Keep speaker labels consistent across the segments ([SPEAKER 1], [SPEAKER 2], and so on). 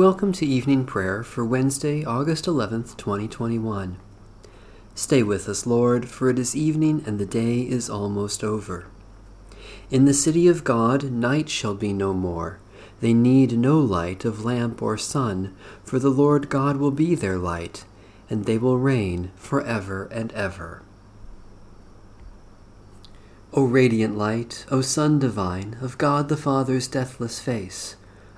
[SPEAKER 1] Welcome to evening prayer for Wednesday, August 11th, 2021. Stay with us, Lord, for it is evening and the day is almost over. In the city of God, night shall be no more. They need no light of lamp or sun, for the Lord God will be their light, and they will reign for ever and ever. O radiant light, O Sun divine, of God the Father's deathless face,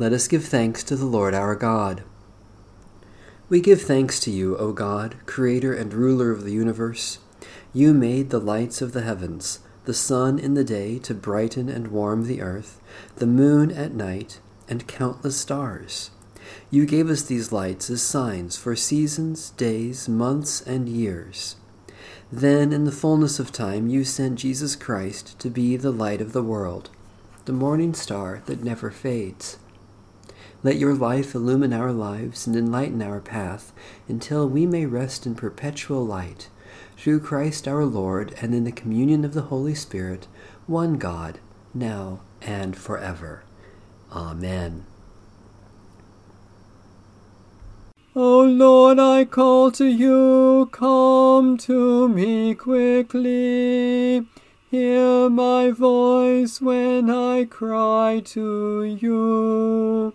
[SPEAKER 1] Let us give thanks to the Lord our God. We give thanks to you, O God, Creator and ruler of the universe. You made the lights of the heavens, the sun in the day to brighten and warm the earth, the moon at night, and countless stars. You gave us these lights as signs for seasons, days, months, and years. Then, in the fullness of time, you sent Jesus Christ to be the light of the world, the morning star that never fades. Let your life illumine our lives and enlighten our path until we may rest in perpetual light. Through Christ our Lord, and in the communion of the Holy Spirit, one God, now and forever. Amen.
[SPEAKER 2] O Lord, I call to you, come to me quickly. Hear my voice when I cry to you.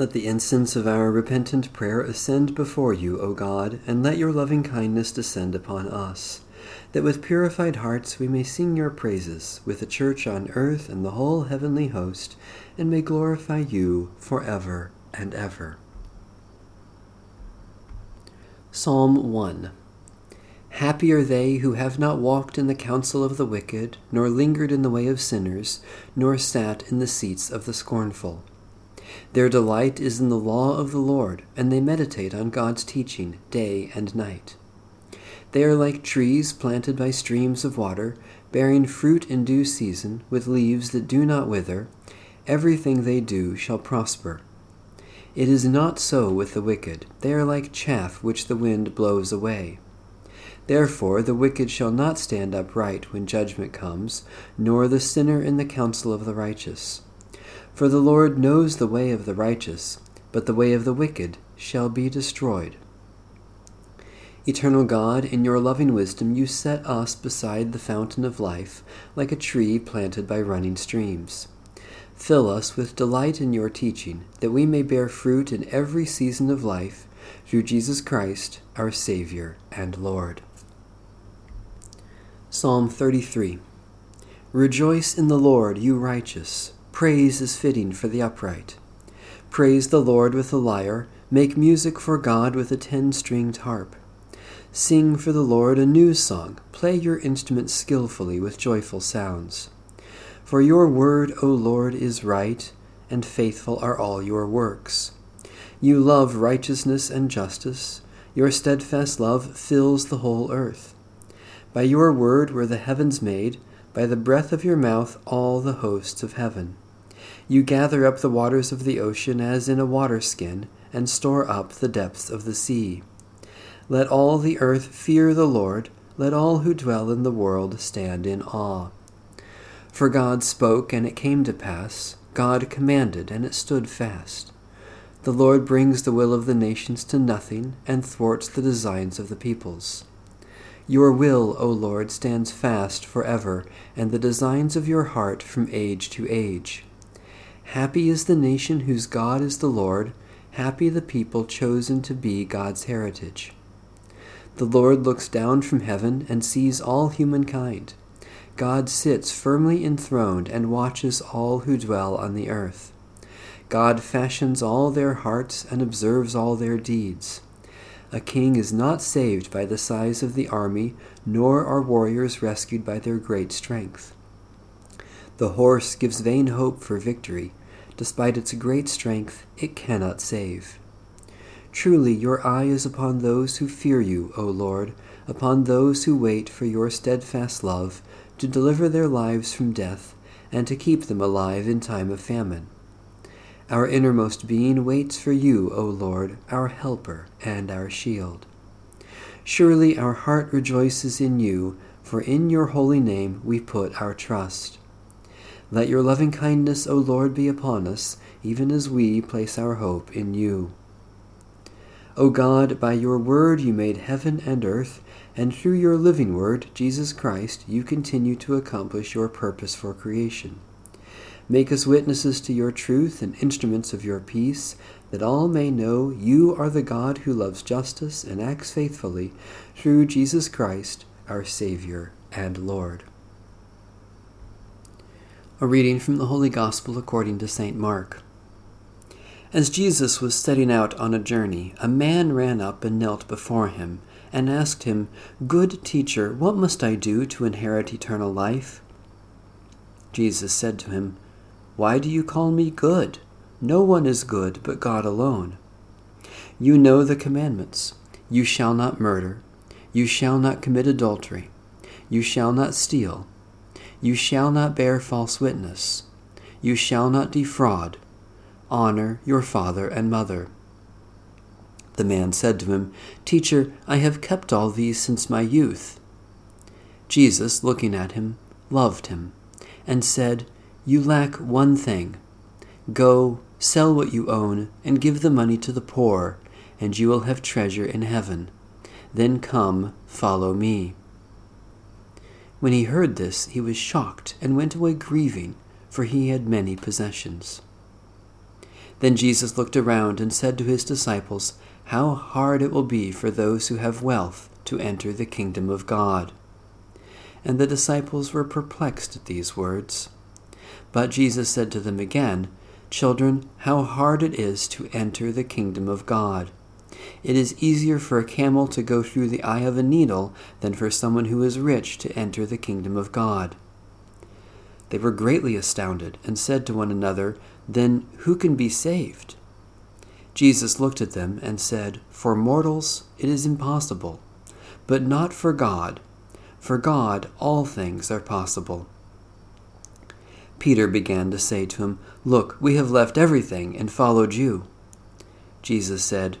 [SPEAKER 1] Let the incense of our repentant prayer ascend before you, O God, and let your loving kindness descend upon us, that with purified hearts we may sing your praises with the church on earth and the whole heavenly host, and may glorify you for ever and ever. Psalm 1 Happy are they who have not walked in the counsel of the wicked, nor lingered in the way of sinners, nor sat in the seats of the scornful. Their delight is in the law of the Lord, and they meditate on God's teaching day and night. They are like trees planted by streams of water, bearing fruit in due season, with leaves that do not wither. Everything they do shall prosper. It is not so with the wicked. They are like chaff which the wind blows away. Therefore the wicked shall not stand upright when judgment comes, nor the sinner in the counsel of the righteous. For the Lord knows the way of the righteous, but the way of the wicked shall be destroyed. Eternal God, in your loving wisdom, you set us beside the fountain of life, like a tree planted by running streams. Fill us with delight in your teaching, that we may bear fruit in every season of life, through Jesus Christ, our Savior and Lord. Psalm 33 Rejoice in the Lord, you righteous. Praise is fitting for the upright. Praise the Lord with the lyre. Make music for God with a ten stringed harp. Sing for the Lord a new song. Play your instruments skillfully with joyful sounds. For your word, O Lord, is right, and faithful are all your works. You love righteousness and justice. Your steadfast love fills the whole earth. By your word were the heavens made, by the breath of your mouth all the hosts of heaven. You gather up the waters of the ocean as in a waterskin, and store up the depths of the sea. Let all the earth fear the Lord, let all who dwell in the world stand in awe. For God spoke, and it came to pass, God commanded, and it stood fast. The Lord brings the will of the nations to nothing, and thwarts the designs of the peoples. Your will, O Lord, stands fast forever, and the designs of your heart from age to age. Happy is the nation whose God is the Lord, happy the people chosen to be God's heritage. The Lord looks down from heaven and sees all humankind. God sits firmly enthroned and watches all who dwell on the earth. God fashions all their hearts and observes all their deeds. A king is not saved by the size of the army, nor are warriors rescued by their great strength. The horse gives vain hope for victory. Despite its great strength, it cannot save. Truly, your eye is upon those who fear you, O Lord, upon those who wait for your steadfast love, to deliver their lives from death, and to keep them alive in time of famine. Our innermost being waits for you, O Lord, our helper and our shield. Surely our heart rejoices in you, for in your holy name we put our trust. Let your loving kindness, O Lord, be upon us, even as we place our hope in you. O God, by your word you made heaven and earth, and through your living word, Jesus Christ, you continue to accomplish your purpose for creation. Make us witnesses to your truth and instruments of your peace, that all may know you are the God who loves justice and acts faithfully, through Jesus Christ, our Savior and Lord. A reading from the Holy Gospel according to St. Mark. As Jesus was setting out on a journey, a man ran up and knelt before him, and asked him, Good teacher, what must I do to inherit eternal life? Jesus said to him, why do you call me good? No one is good but God alone. You know the commandments. You shall not murder. You shall not commit adultery. You shall not steal. You shall not bear false witness. You shall not defraud. Honor your father and mother. The man said to him, Teacher, I have kept all these since my youth. Jesus, looking at him, loved him, and said, you lack one thing. Go, sell what you own, and give the money to the poor, and you will have treasure in heaven. Then come, follow me. When he heard this, he was shocked and went away grieving, for he had many possessions. Then Jesus looked around and said to his disciples, How hard it will be for those who have wealth to enter the kingdom of God. And the disciples were perplexed at these words. But Jesus said to them again, Children, how hard it is to enter the kingdom of God. It is easier for a camel to go through the eye of a needle than for someone who is rich to enter the kingdom of God. They were greatly astounded and said to one another, Then who can be saved? Jesus looked at them and said, For mortals it is impossible, but not for God. For God all things are possible. Peter began to say to him, Look, we have left everything and followed you. Jesus said,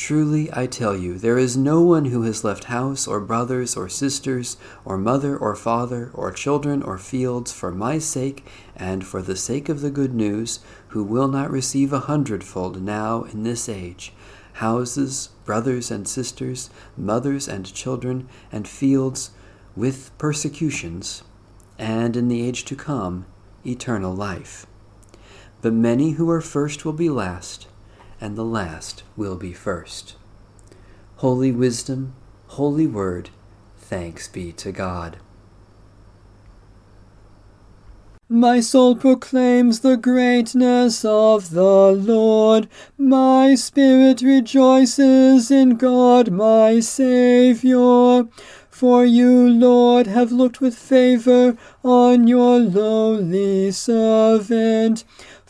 [SPEAKER 1] Truly I tell you, there is no one who has left house or brothers or sisters or mother or father or children or fields for my sake and for the sake of the good news, who will not receive a hundredfold now in this age, houses, brothers and sisters, mothers and children, and fields, with persecutions, and in the age to come, eternal life. But many who are first will be last, and the last will be first. Holy Wisdom, Holy Word, thanks be to God.
[SPEAKER 2] My soul proclaims the greatness of the Lord. My spirit rejoices in God my Saviour. For you, Lord, have looked with favor on your lowly servant.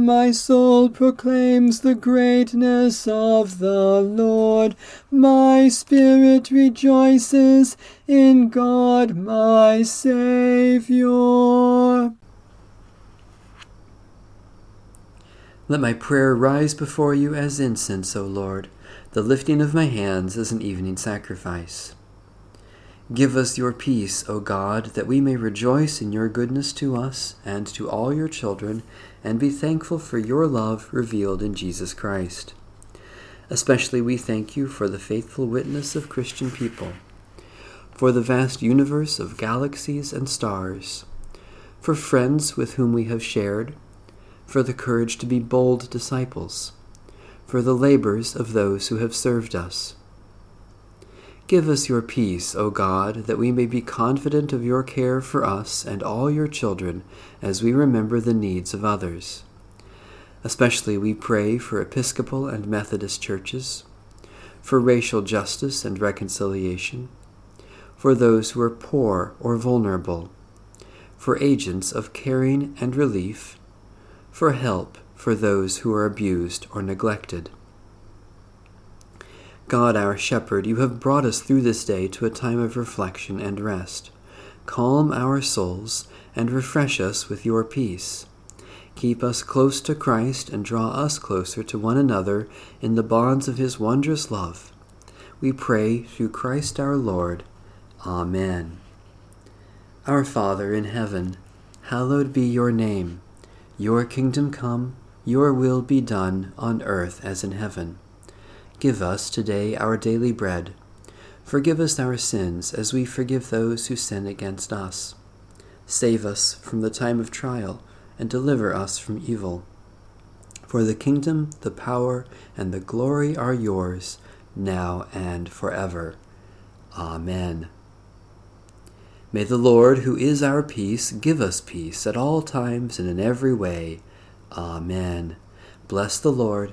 [SPEAKER 2] My soul proclaims the greatness of the Lord. My spirit rejoices in God my Saviour.
[SPEAKER 1] Let my prayer rise before you as incense, O Lord, the lifting of my hands as an evening sacrifice. Give us your peace, O God, that we may rejoice in your goodness to us and to all your children, and be thankful for your love revealed in Jesus Christ. Especially we thank you for the faithful witness of Christian people, for the vast universe of galaxies and stars, for friends with whom we have shared, for the courage to be bold disciples, for the labors of those who have served us Give us your peace, O God, that we may be confident of your care for us and all your children as we remember the needs of others. Especially we pray for Episcopal and Methodist churches, for racial justice and reconciliation, for those who are poor or vulnerable, for agents of caring and relief, for help for those who are abused or neglected. God, our shepherd, you have brought us through this day to a time of reflection and rest. Calm our souls and refresh us with your peace. Keep us close to Christ and draw us closer to one another in the bonds of his wondrous love. We pray through Christ our Lord. Amen. Our Father in heaven, hallowed be your name. Your kingdom come, your will be done on earth as in heaven. Give us today our daily bread. Forgive us our sins as we forgive those who sin against us. Save us from the time of trial and deliver us from evil. For the kingdom, the power, and the glory are yours, now and forever. Amen. May the Lord, who is our peace, give us peace at all times and in every way. Amen. Bless the Lord.